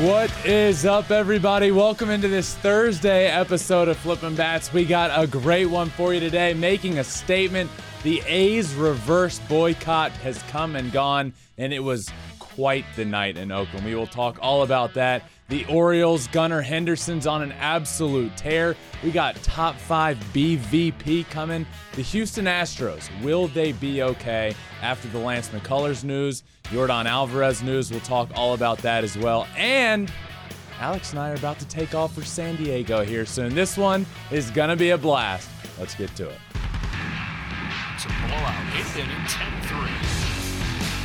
What is up, everybody? Welcome into this Thursday episode of Flippin' Bats. We got a great one for you today, making a statement. The A's reverse boycott has come and gone, and it was quite the night in Oakland. We will talk all about that. The Orioles, Gunnar Henderson's on an absolute tear. We got top five MVP coming. The Houston Astros, will they be okay after the Lance McCullers news? Yordan Alvarez news, we'll talk all about that as well. And Alex and I are about to take off for San Diego here soon. This one is going to be a blast. Let's get to it. It's a blowout, eighth inning, 10 3.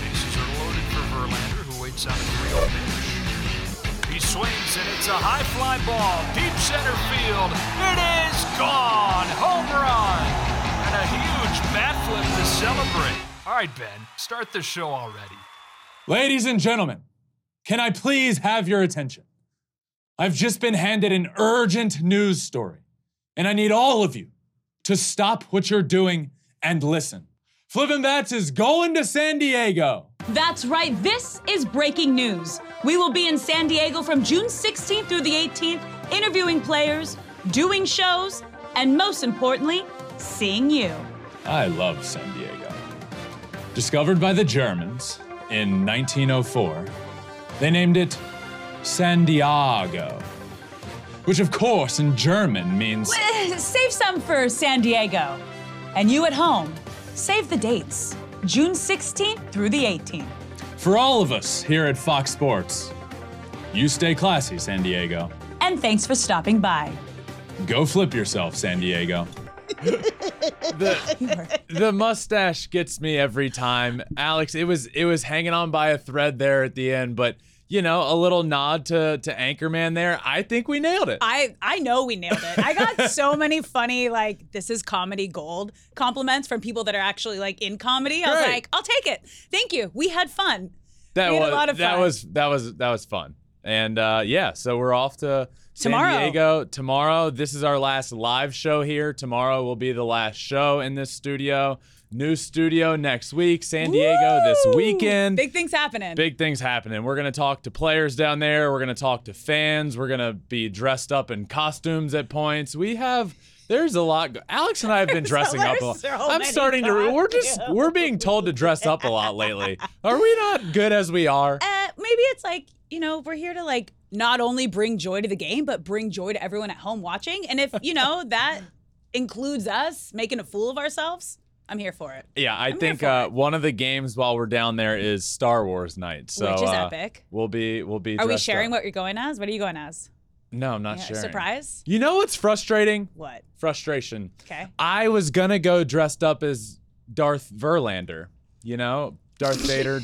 Bases are loaded for Verlander, who waits out a 3 0 swings, and it's a high fly ball, deep center field. It is gone! Home run! And a huge bat flip to celebrate. All right, Ben, start the show already. Ladies and gentlemen, can I please have your attention? I've just been handed an urgent news story, and I need all of you to stop what you're doing and listen. Flippin' Bats is going to San Diego. That's right, this is breaking news. We will be in San Diego from June 16th through the 18th, interviewing players, doing shows, and most importantly, seeing you. I love San Diego. Discovered by the Germans in 1904, they named it San Diego, which of course in German means Save some for San Diego. And you at home, save the dates June 16th through the 18th. For all of us here at Fox Sports. You stay classy, San Diego. And thanks for stopping by. Go flip yourself, San Diego. the, the mustache gets me every time. Alex, it was it was hanging on by a thread there at the end, but you know, a little nod to to Anchorman there. I think we nailed it. I I know we nailed it. I got so many funny like this is comedy gold compliments from people that are actually like in comedy. I was Great. like, I'll take it. Thank you. We had fun. that we had was a lot of that fun. was that was that was fun. And uh, yeah, so we're off to San Tomorrow. Diego tomorrow. This is our last live show here. Tomorrow will be the last show in this studio. New studio next week. San Diego this weekend. Big things happening. big things happening. We're gonna talk to players down there. We're gonna talk to fans. We're gonna be dressed up in costumes at points. We have. There's a lot. go- Alex and I have been dressing up a lot. so I'm starting to. We're just. We're being told to dress up a lot lately. Are we not good as we are? uh, maybe it's like you know we're here to like not only bring joy to the game but bring joy to everyone at home watching. And if you know that includes us making a fool of ourselves, I'm here for it. Yeah, I here think uh, one of the games while we're down there is Star Wars night. So Which is uh, epic. We'll be. We'll be. Are we sharing up. what you're going as? What are you going as? No, I'm not Yeah, sharing. surprise? You know what's frustrating? What? Frustration. Okay. I was gonna go dressed up as Darth Verlander, you know, Darth Vader.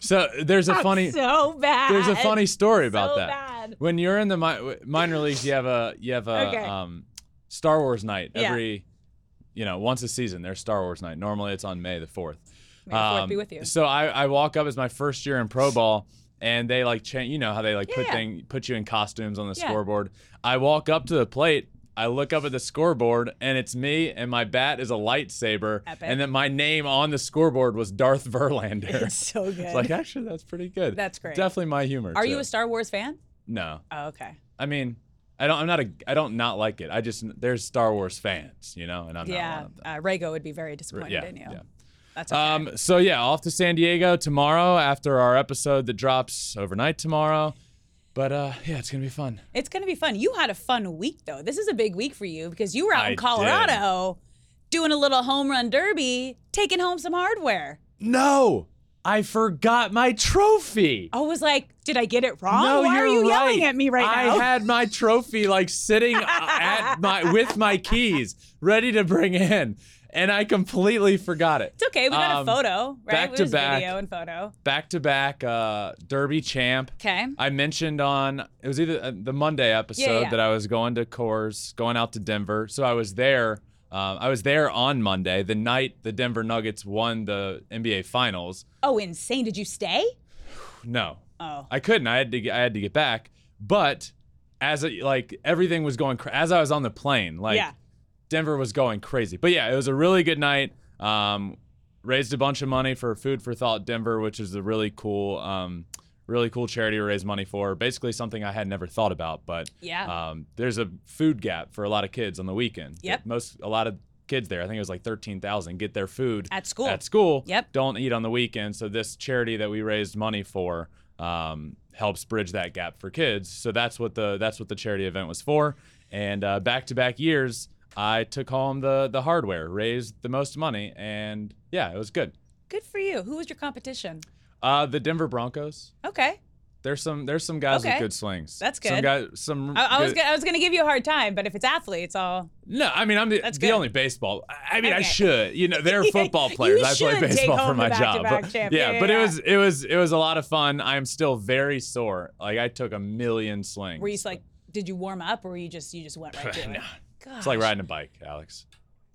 So there's a funny So bad. there's a funny story about So that. bad. When you're in the mi- minor leagues, you have a you have a Okay. um, Star Wars night Yeah. You know once a season. There's Star Wars night. Normally it's on May the fourth. May the fourth be um, with you. So I, I walk up as my first year in pro ball, and they like change. You know how they like put Yeah. thing put you in costumes on the Yeah. scoreboard. I walk up to the plate. I look up at the scoreboard, and it's me, and my bat is a lightsaber, Epic. and then my name on the scoreboard was Darth Verlander. It's so good. It's like actually that's pretty good. That's great. Definitely my humor. Are you a Star Wars fan? No, Oh, okay. I mean, I don't. I'm not a. I don't not like it. I just there's Star Wars fans, you know, and I'm not yeah. one of them. Uh, Rego would be very disappointed yeah, in you. yeah. That's okay. Um, so yeah, off to San Diego tomorrow after our episode that drops overnight tomorrow. But uh, yeah, it's gonna be fun. it's going to be fun. You had a fun week, though. This is a big week for you because you were out I in did. Colorado doing a little home run derby, taking home some hardware. No, I forgot my trophy. I was like, did I get it wrong? no, Why you're are you right. yelling at me right I now? I had my trophy like sitting at my with my keys, ready to bring in, and I completely forgot it. it's okay. We got Um, a photo, right? back We to back. video and photo. Back to back, uh, Derby champ. Okay. I mentioned on it was either uh, the Monday episode yeah. that I was going to Coors, going out to Denver. So I was there. Um, I was there on Monday, the night the Denver Nuggets won the NBA Finals. Oh, insane. Did you stay? No, Oh. I couldn't. I had to. get- I had to get back. But as it, like everything was going, cra- as I was on the plane, like Yeah. Denver was going crazy. But yeah, it was a really good night. Um, raised a bunch of money for Food for Thought Denver, which is a really cool, um, really cool charity to raise money for. Basically, something I had never thought about. But Yeah. um, there's a food gap for a lot of kids on the weekend. Yep. Most a lot of kids there. I think it was like thirteen thousand get their food At school. At school. Yep. Don't eat on the weekend. So this charity that we raised money for um, helps bridge that gap for kids. So that's what the that's what the charity event was for. And uh, back-to-back years, I took home the the hardware, raised the most money, and yeah, it was good. Good for you. Who was your competition? Uh, the Denver Broncos. Okay. There's some there's some guys Okay. with good swings. That's good. Some guys, some. I, I was gonna, I was gonna give you a hard time, but if it's athletes, I'll. No, I mean I'm the, the only baseball. I mean I should. You know, they're football players. I play baseball for my job. But- champ. yeah, Yeah, but yeah, it was it was it was a lot of fun. I'm still very sore. Like I took a million slings. Were you just like, did you warm up, or were you just you just went right to it? No. Gosh. It's like riding a bike, Alex.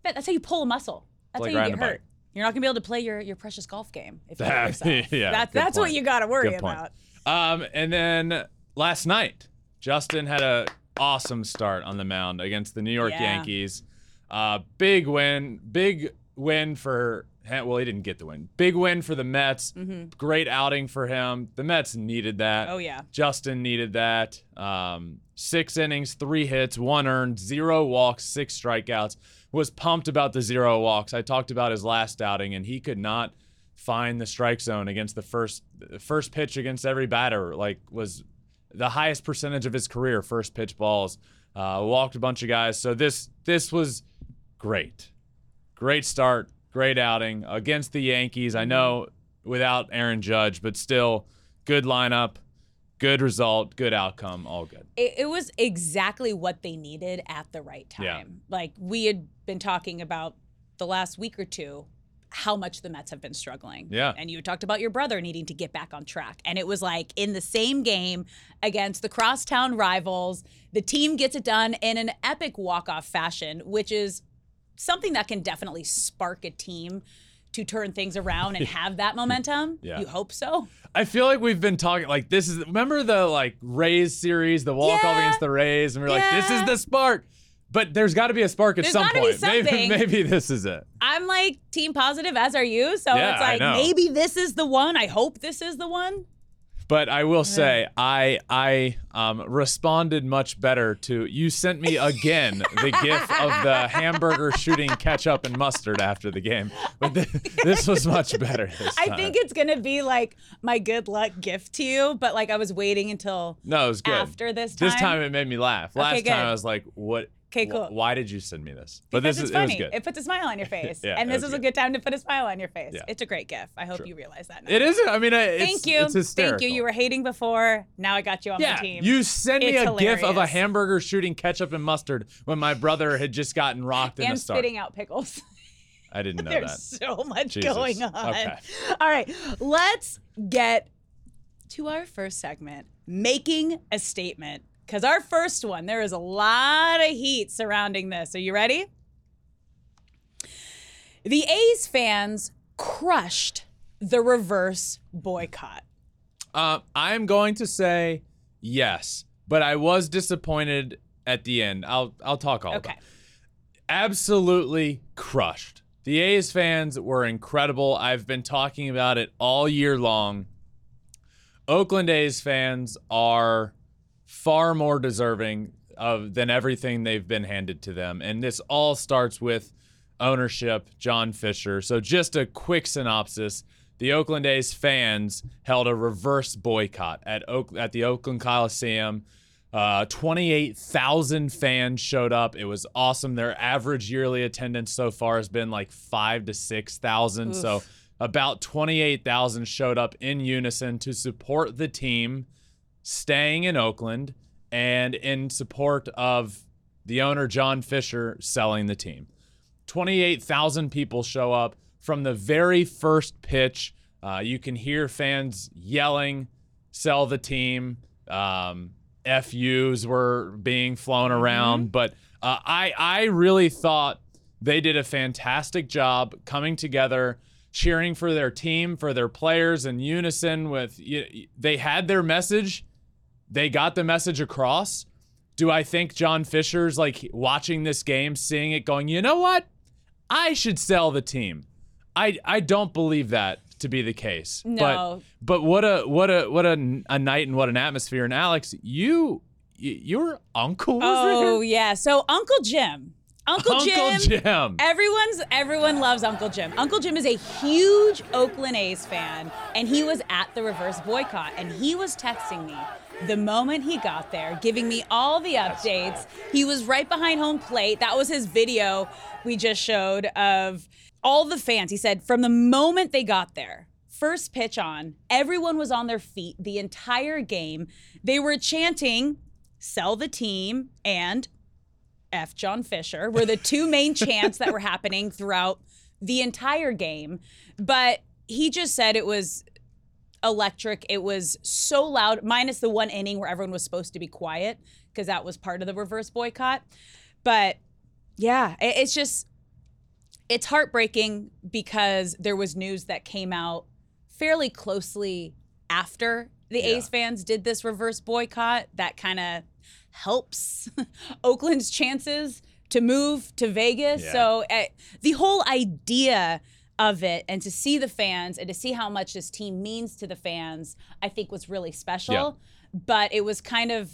That's how you pull a muscle. That's like how you get hurt. You're not gonna be able to play your, your precious golf game if you yeah, That's that's what you got to worry point. about. Um, and then last night, Justin had a awesome start on the mound against the New York Yeah. Yankees. Uh, big win, big win for. Well, he didn't get the win. Big win for the Mets. Mm-hmm. Great outing for him. The Mets needed that. Oh yeah. Justin needed that. Um, six innings, three hits, one earned, zero walks, six strikeouts. Was pumped about the zero walks. I talked about his last outing, and he could not find the strike zone against the first first pitch against every batter. Like was the highest percentage of his career first pitch balls. Uh, walked a bunch of guys. So this this was great, great start, great outing against the Yankees. I know without Aaron Judge, but still good lineup, good result, good outcome, all good. It, it was exactly what they needed at the right time. Yeah. Like we had been talking about the last week or two, how much the Mets have been struggling. Yeah. And you talked about your brother needing to get back on track. And it was like in the same game against the crosstown rivals, the team gets it done in an epic walk-off fashion, which is something that can definitely spark a team to turn things around and have that momentum. Yeah. You hope so. I feel like we've been talking like this is remember the like Rays series, the walk off Yeah. against the Rays, and we are like, this is the spark. But there's got to be a spark at There's some point. Maybe, maybe this is it. I'm like team positive, as are you. So Yeah, it's like maybe this is the one. I hope this is the one. But I will say, I I um, responded much better to you sent me again the gif of the hamburger shooting ketchup and mustard after the game. But th- this was much better. This I think it's gonna be like my good luck gift to you, but like I was waiting until no, it was good. after this time. This time. it made me laugh. Last good. time I was like, what? Okay, cool. why did you send me this? But because this it's is it was funny. good. It puts a smile on your face. Yeah, and this was is a good. time to put a smile on your face. Yeah. It's a great gift. I hope you realize that now. It is. I mean, I- it's, Thank you. Thank you. You were hating before. Now I got you on yeah, my team. you sent me It's a gif of a hamburger shooting ketchup and mustard when my brother had just gotten rocked in and the start. spitting out pickles. I didn't know There's that. so much Jesus. going on. Okay. All right, let's get to our first segment making a statement. Because our first one, there is a lot of heat surrounding this. Are you ready? The A's fans crushed the reverse boycott. Uh, I'm going to say yes, but I was disappointed at the end. I'll I'll talk all Okay. about. it. Absolutely crushed. The A's fans were incredible. I've been talking about it all year long. Oakland A's fans are far more deserving of than everything they've been handed to them, and this all starts with ownership, John Fisher. So just a quick synopsis: the Oakland A's fans held a reverse boycott at Oak at the Oakland Coliseum. Uh, 28,000 fans showed up. It was awesome. Their average yearly attendance so far has been like five to 6,000. So about 28,000 showed up in unison to support the team staying in Oakland and in support of the owner, John Fisher, selling the team. 28,000 people show up from the very first pitch. Uh, you can hear fans yelling, sell the team. Um, FUs were being flown around, but uh, I I really thought they did a fantastic job coming together, cheering for their team, for their players in unison. With y- they had their message, they got the message across. Do I think John Fisher's like watching this game, seeing it, going, you know what? I should sell the team. I I don't believe that to be the case. No. But but what a what a what a, a night and what an atmosphere. And Alex, you y- your uncle Oh yeah. So Uncle Jim. Uncle, Uncle Jim. Everyone's everyone loves Uncle Jim. Uncle Jim is a huge Oakland A's fan, and he was at the reverse boycott, and he was texting me the moment he got there, giving me all the updates. He was right behind home plate. That was his video we just showed of all the fans. He said from the moment they got there, first pitch on, everyone was on their feet the entire game. They were chanting, "Sell the team" and F. John Fisher were the two main chants that were happening throughout the entire game. But he just said it was electric. It was so loud, minus the one inning where everyone was supposed to be quiet because that was part of the reverse boycott. But yeah, it- it's just, it's heartbreaking because there was news that came out fairly closely after the Yeah. A's fans did this reverse boycott that kind of helps Oakland's chances to move to Vegas. Yeah. So uh, the whole idea of it and to see the fans and to see how much this team means to the fans, I think was really special. But it was kind of,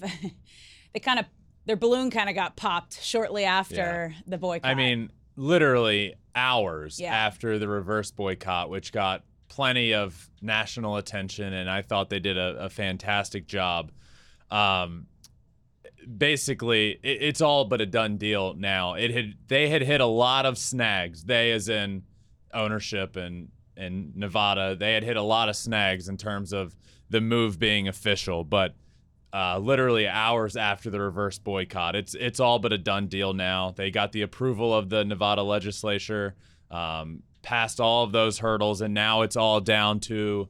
they kind of, their balloon kind of got popped shortly after the boycott. I mean, literally hours Yeah. after the reverse boycott, which got plenty of national attention, and I thought they did a, a fantastic job. Um, basically, it, it's all but a done deal now. It had they had hit a lot of snags. They, as in ownership and in Nevada, they had hit a lot of snags in terms of the move being official, but uh, literally hours after the reverse boycott. It's it's all but a done deal now. They got the approval of the Nevada legislature, um, passed all of those hurdles, and now it's all down to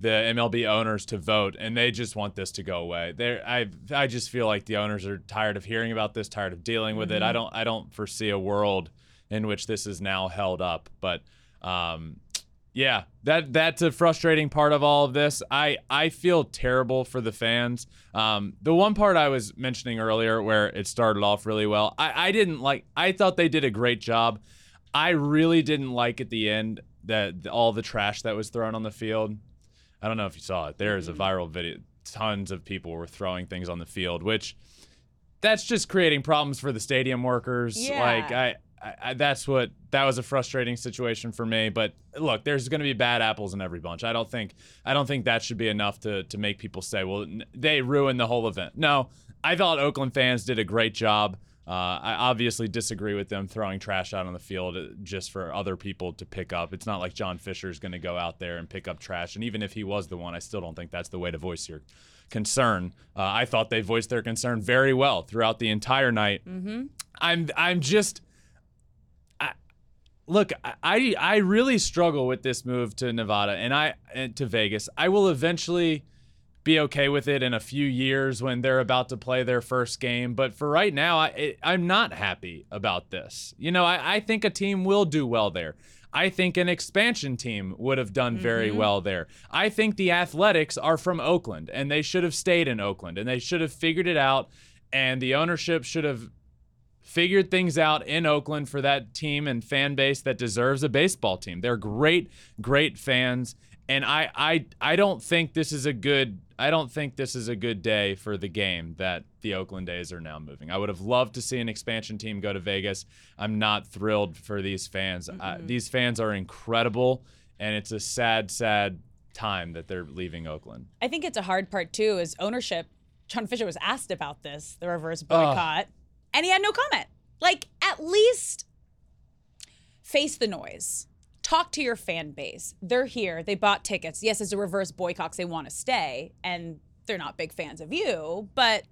the MLB owners to vote, and they just want this to go away. They I I just feel like the owners are tired of hearing about this, tired of dealing with it. I don't I don't foresee a world in which this is now held up, but. Um, yeah, that that's a frustrating part of all of this. I I feel terrible for the fans. Um, the one part I was mentioning earlier, where it started off really well, I I didn't like. I thought they did a great job. I really didn't like at the end that all the trash that was thrown on the field. I don't know if you saw it. There is a mm-hmm. viral video. Tons of people were throwing things on the field, which that's just creating problems for the stadium workers. Yeah. Like I, I, I that's what that was a frustrating situation for me. But look, there's going to be bad apples in every bunch. I don't think I don't think that should be enough to to make people say, well, n- they ruined the whole event. No, I thought Oakland fans did a great job. Uh, I obviously disagree with them throwing trash out on the field uh, just for other people to pick up. It's not like John Fisher is going to go out there and pick up trash. And even if he was the one, I still don't think that's the way to voice your concern. Uh, I thought they voiced their concern very well throughout the entire night. Mm-hmm. I'm I'm just I, look. I I really struggle with this move to Nevada and I and to Vegas. I will eventually be okay with it in a few years when they're about to play their first game. But for right now, I, I'm not happy about this. You know, I, I think a team will do well there. I think an expansion team would have done very mm-hmm. well there. I think the Athletics are from Oakland and they should have stayed in Oakland and they should have figured it out. And the ownership should have figured things out in Oakland for that team and fan base that deserves a baseball team. They're great, great fans. And I, I I don't think this is a good I don't think this is a good day for the game that the Oakland A's are now moving. I would have loved to see an expansion team go to Vegas. I'm not thrilled for these fans. Uh, these fans are incredible, and it's a sad, sad time that they're leaving Oakland. I think it's a hard part too is ownership. John Fisher was asked about this, the reverse boycott, and he had no comment. Like, at least face the noise. Talk to your fan base. They're here. They bought tickets. Yes, it's a reverse boycott they want to stay, and they're not big fans of you, but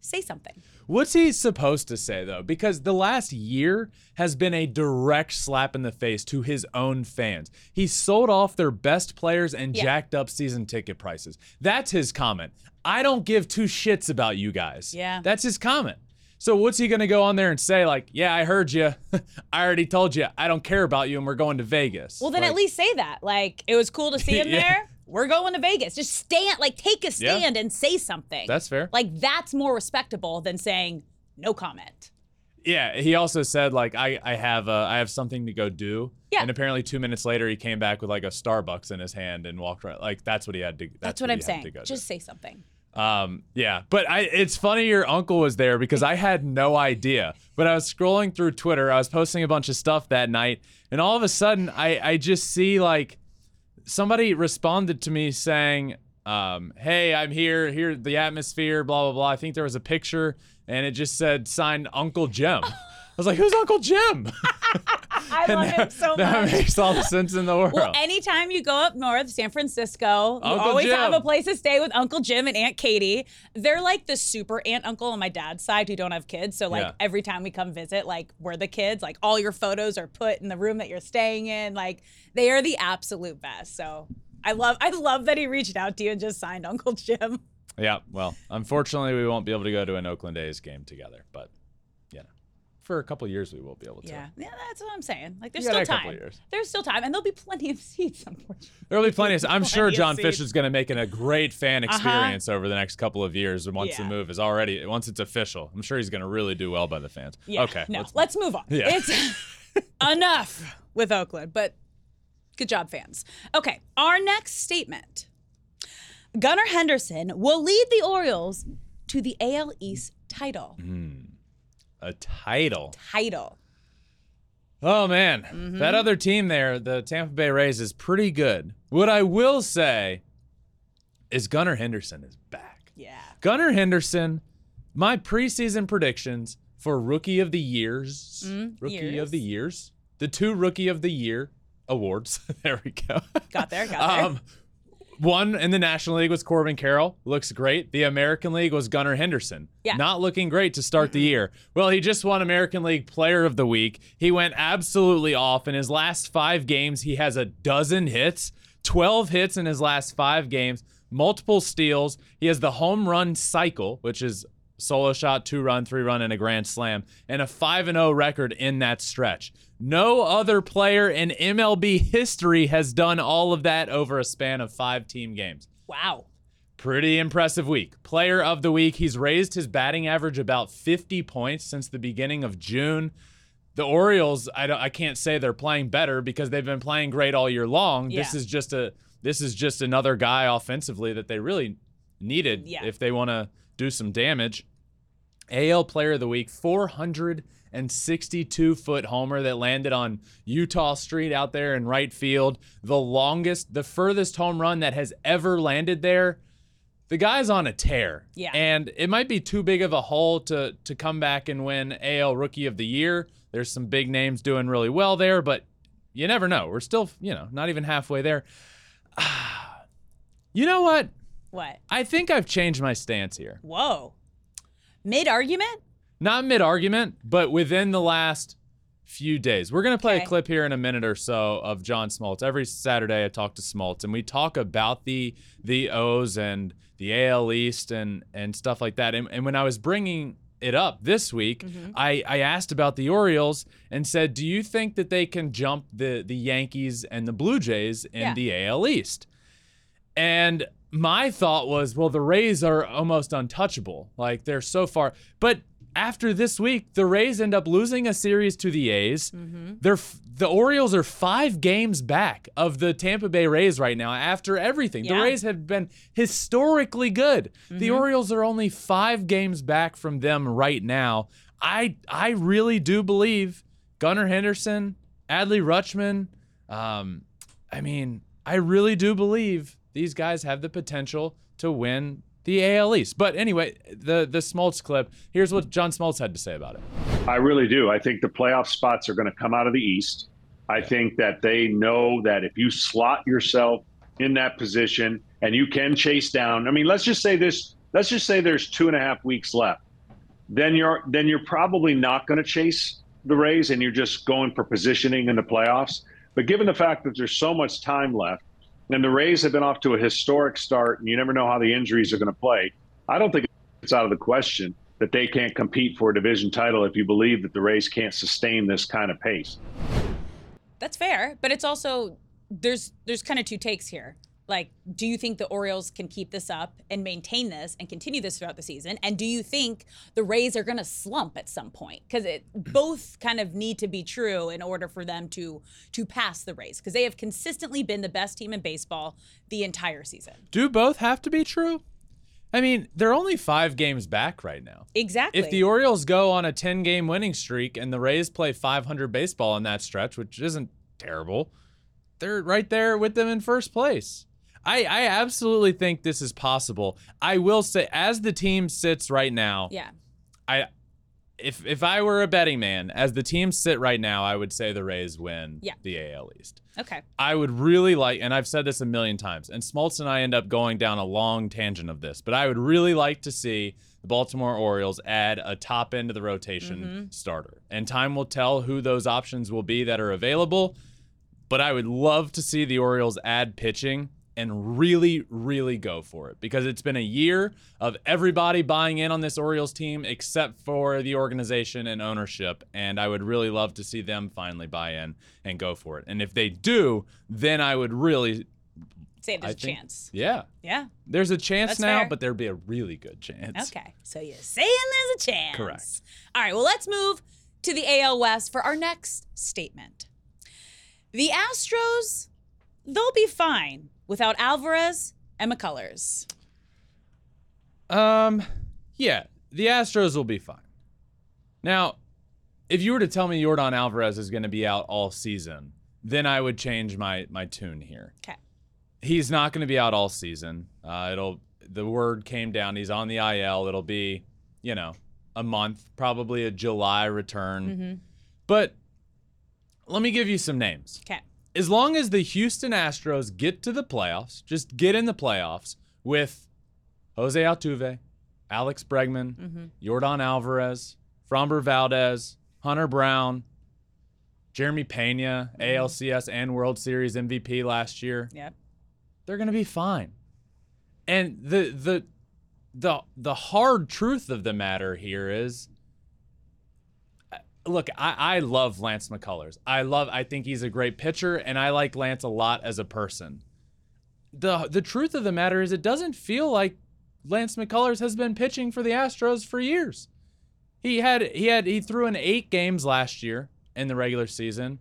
say something. What's he supposed to say though? Because the last year has been a direct slap in the face to his own fans. He sold off their best players and Yeah. jacked up season ticket prices. That's his comment. I don't give two shits about you guys. Yeah. That's his comment. So what's he going to go on there and say like, "Yeah, I heard you. I already told you. I don't care about you and we're going to Vegas." Well, then Like, at least say that. Like, it was cool to see him Yeah. there. We're going to Vegas. Just stand, like, take a stand and say something. That's fair. Like, that's more respectable than saying no comment. Yeah, he also said like I I have uh, I have something to go do. Yeah. And apparently two minutes later he came back with like a Starbucks in his hand and walked around. Like that's what he had to. That's, That's, what, he I'm saying. go do. Just say something. Um, yeah, but I, it's funny your uncle was there because I had no idea. But I was scrolling through Twitter, I was posting a bunch of stuff that night, and all of a sudden I, I just see like somebody responded to me saying, um, "Hey, I'm here. Here, the atmosphere. Blah blah blah." I think there was a picture, and it just said signed Uncle Jim. I was like, "Who's Uncle Jim?" I love him so that much. That makes all the sense in the world. Well, anytime you go up north, San Francisco, you always Jim. have a place to stay with Uncle Jim and Aunt Katie. They're like the super aunt uncle on my dad's side who don't have kids. So like Yeah. every time we come visit, like we're the kids. Like all your photos are put in the room that you're staying in. Like they are the absolute best. So I love I love that he reached out to you and just signed Uncle Jim. Yeah, well, unfortunately, we won't be able to go to an Oakland A's game together, but for a couple years we will be able to. Yeah, yeah, that's what I'm saying. Like there's got still time. There's still time, and there'll be plenty of seats. Unfortunately. There'll be plenty. Of, I'm sure Plenty of John. Fish is going to make it a great fan uh-huh. experience over the next couple of years. Once the move is already, once it's official, I'm sure he's going to really do well by the fans. Yeah. Okay. No, let's- let's, move on. Yeah. It's enough with Oakland, but good job, fans. Okay, our next statement. Gunnar Henderson will lead the Orioles to the AL East title. Hmm. A title. Title. Oh man, Mm-hmm. that other team there, the Tampa Bay Rays, is pretty good. What I will say is Gunnar Henderson is back. Yeah. Gunnar Henderson, my preseason predictions for Rookie of the Years, Rookie years. of the Years, the two Rookie of the Year awards. there we go. Got there, got there. Um, one in the National League was Corbin Carroll. Looks great. The American League was Gunnar Henderson. Yeah. Not looking great to start the mm-hmm. year. Well, he just won American League Player of the Week. He went absolutely off. In his last five games, he has a dozen hits, 12 hits in his last five games, multiple steals. He has the home run cycle, which is solo shot, two run, three run, and a grand slam, and a 5 0 record in that stretch. No other player in MLB history has done all of that over a span of five team games. wow. Pretty impressive week. Player of the week. He's raised his batting average about 50 points since the beginning of June. The Orioles, I, don't, I can't say they're playing better because they've been playing great all year long. This is just a this is just another guy offensively that they really needed Yeah. if they want to do some damage. AL Player of the Week, 462 foot homer that landed on Eutaw Street out there in right field. The longest, the furthest home run that has ever landed there. The guy's on a tear. Yeah. And it might be too big of a hole to to come back and win AL Rookie of the Year. There's some big names doing really well there, but you never know. We're still, you know, not even halfway there. you know what? What? I think I've changed my stance here. Whoa. Mid argument? Not mid argument, but within the last few days. We're going to play Okay. a clip here in a minute or so of John Smoltz. Every Saturday I talk to Smoltz and we talk about the the O's and the AL East and and stuff like that. And, and when I was bringing it up this week, mm-hmm. I, I asked about the Orioles and said, "Do you think that they can jump the the Yankees and the Blue Jays in Yeah. the AL East?" And my thought was, well, the Rays are almost untouchable. Like they're so far. But after this week, the Rays end up losing a series to the A's. They're f- the Orioles are five games back of the Tampa Bay Rays right now after everything. The Rays have been historically good. The Orioles are only five games back from them right now. I I really do believe Gunnar Henderson, Adley Rutschman, um, I mean, I really do believe these guys have the potential to win the AL East. But anyway, the the Smoltz clip. Here's what John Smoltz had to say about it. I really do. I think the playoff spots are going to come out of the East. I think that they know that if you slot yourself in that position and you can chase down, I mean, let's just say this. Let's just say there's two and a half weeks left. Then you're then you're probably not going to chase the Rays, and you're just going for positioning in the playoffs. But given the fact that there's so much time left, and the Rays have been off to a historic start, and you never know how the injuries are going to play, I don't think it's out of the question that they can't compete for a division title if you believe that the Rays can't sustain this kind of pace. That's fair, but it's also there's there's kind of two takes here. Like, do you think the Orioles can keep this up and maintain this and continue this throughout the season? And do you think the Rays are going to slump at some point? Because it both kind of need to be true in order for them to to pass the Rays because they have consistently been the best team in baseball the entire season. Do both have to be true? I mean, they're only five games back right now. Exactly. If the Orioles go on a 10 game winning streak and the Rays play 500 baseball in that stretch, which isn't terrible, they're right there with them in first place. I, I absolutely think this is possible. I will say, as the team sits right now, yeah. I if if I were a betting man, as the teams sit right now, I would say the Rays win Yeah. the AL East. Okay. I would really like, and I've said this a million times, and Smoltz and I end up going down a long tangent of this, but I would really like to see the Baltimore Orioles add a top end of the rotation mm-hmm. starter. And time will tell who those options will be that are available. But I would love to see the Orioles add pitching and really, really go for it because it's been a year of everybody buying in on this Orioles team except for the organization and ownership. And I would really love to see them finally buy in and go for it. And if they do, then I would really, Say there's I a think, chance. yeah, Yeah. there's a chance That's now, fair. but there'd be a really good chance. Okay. So you're saying there's a chance. Correct. All right. Well, let's move to the AL West for our next statement. The Astros, they'll be fine without Alvarez and McCullers. Um, yeah, the Astros will be fine. Now, if you were to tell me Yordan Alvarez is going to be out all season, then I would change my my tune here. Okay. He's not going to be out all season. Uh, it'll the word came down. He's on the IL. It'll be, you know, a month, probably a July return. But let me give you some names Okay. As long as the Houston Astros get to the playoffs, just get in the playoffs with Jose Altuve, Alex Bregman, mm-hmm. Yordan Alvarez, Framber Valdez, Hunter Brown, Jeremy Pena, mm-hmm. ALCS and World Series MVP last year, Yep. they're going to be fine. And the the the the hard truth of the matter here is look, I, I love Lance McCullers. I love I think he's a great pitcher and I like Lance a lot as a person. The the truth of the matter is it doesn't feel like Lance McCullers has been pitching for the Astros for years. He had he had he threw in 8 games last year in the regular season.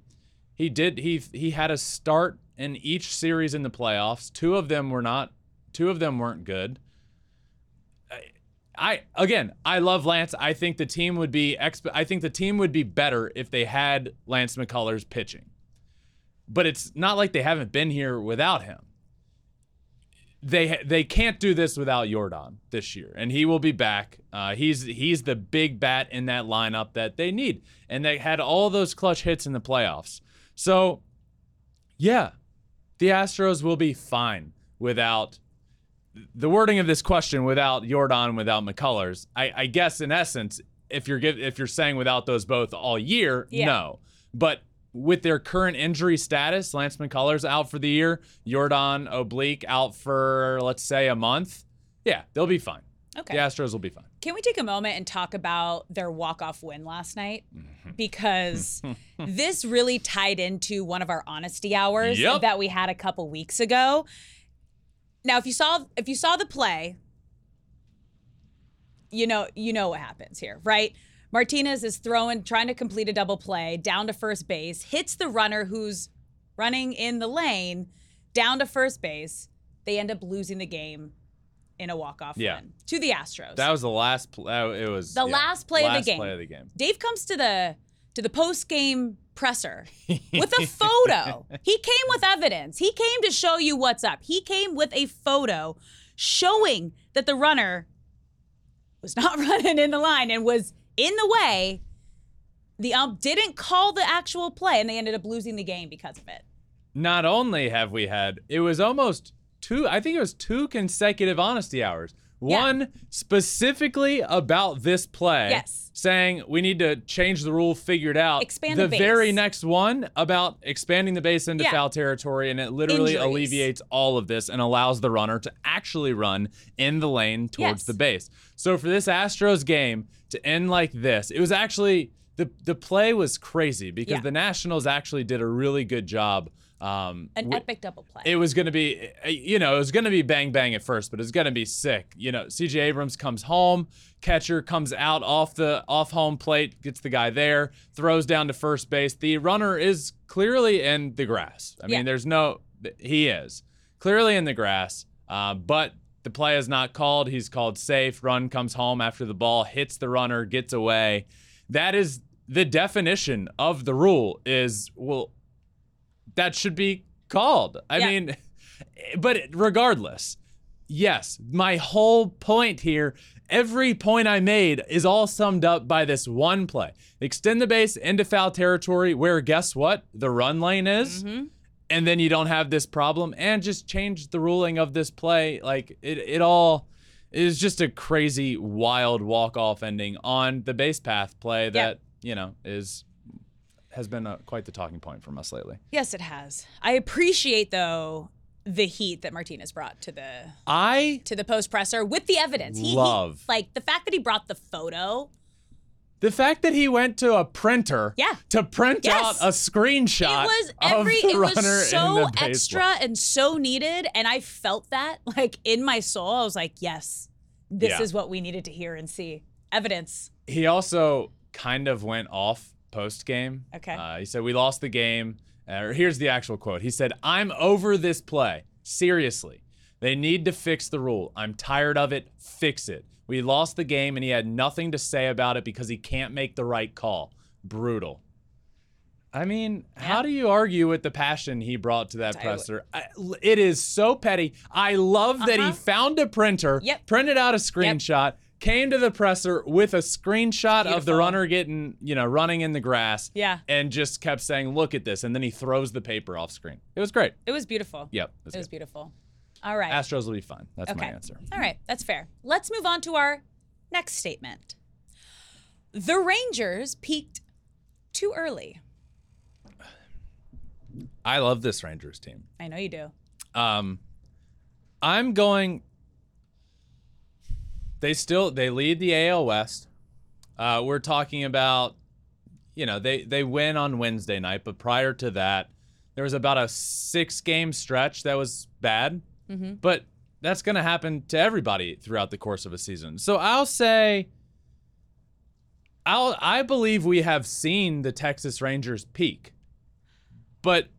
He did he he had a start in each series in the playoffs. Two of them were not two of them weren't good. I again, I love Lance. I think the team would be exp- I think the team would be better if they had Lance McCullers pitching. But it's not like they haven't been here without him. They they can't do this without Yordan this year, and he will be back. Uh, he's he's the big bat in that lineup that they need, and they had all those clutch hits in the playoffs. So, yeah, the Astros will be fine without the wording of this question without Yordan, without McCullers, I, I guess in essence, if you're give, if you're saying without those both all year, Yeah. no. But with their current injury status, Lance McCullers out for the year, Yordan oblique out for let's say a month. Yeah, they'll be fine. Okay. The Astros will be fine. Can we take a moment and talk about their walk-off win last night? Mm-hmm. Because this really tied into one of our honesty hours Yep. that we had a couple weeks ago. Now, if you saw if you saw the play, you know you know what happens here, right? Martinez is throwing, trying to complete a double play down to first base, hits the runner who's running in the lane down to first base. They end up losing the game in a walk-off Yeah. win to the Astros. That was the last. Pl- uh, it was The yeah, last play of the game. Play of the game. Dave comes to the to the post game presser with a photo. he came with evidence. He came to show you what's up. He came with a photo showing that the runner was not running in the line and was in the way. The ump didn't call the actual play, and they ended up losing the game because of it. not only have we had it was almost two i think it was two consecutive honesty hours Yeah. one specifically about this play Yes. saying we need to change the rule figure it out Expand the, the base. very next one about expanding the base into Yeah. foul territory and it literally Injuries. alleviates all of this and allows the runner to actually run in the lane towards Yes. the base so for this astros game to end like this it was actually the the play was crazy because Yeah. the Nationals actually did a really good job Um, An epic double play. it was going to be, uh, you know, it was going to be bang bang at first, but it's going to be sick. You know, CJ Abrams comes home, catcher comes out off the off home plate, gets the guy there, throws down to first base. The runner is clearly in the grass. I Yeah. mean, there's no, he is clearly in the grass, uh, but the play is not called. He's called safe. Run comes home after the ball hits the runner, gets away. That is the definition of the rule. Is well, that should be called. I Yeah. mean, but regardless, yes, my whole point here, every point I made is all summed up by this one play. Extend the base into foul territory where guess what? The run lane is. Mm-hmm. And then you don't have this problem and just change the ruling of this play. Like it, it all is just a crazy, wild walk-off ending on the base path play that, you know, is has been uh quite the talking point from us lately. yes, it has. I appreciate though the heat that Martinez brought to the I to the post presser with the evidence. He, he- Love. like the fact that he brought the photo. The fact that he went to a printer Yeah. to print Yes. out a screenshot It was every it runner was so extra and so needed and I felt that like in my soul. I was like, yes, this Yeah. is what we needed to hear and see. Evidence. He also kind of went off post game. Okay. Uh, he said, We lost the game. Uh, here's the actual quote. He said, I'm over this play. Seriously. They need to fix the rule. I'm tired of it. Fix it. We lost the game and he had nothing to say about it because he can't make the right call. Brutal. I mean, how do you argue with the passion he brought to that presser? I, it is so petty. I love that he Uh-huh. found a printer, Yep. printed out a screenshot, came to the presser with a screenshot of the runner getting, you know, running in the grass. Yeah. And just kept saying, "Look at this," and then he throws the paper off screen. It was great. It was beautiful. Yep, It that's was beautiful. All right. Astros will be fine. That's my Okay. answer. All right, that's fair. Let's move on to our next statement. The Rangers peaked too early. I love this Rangers team. I know you do. Um, I'm going. They still they lead the AL West. Uh, we're talking about, you know, they they win on Wednesday night, but prior to that, there was about a six game stretch that was bad. But that's going to happen to everybody throughout the course of a season. So I'll say. I'll, I believe we have seen the Texas Rangers peak, but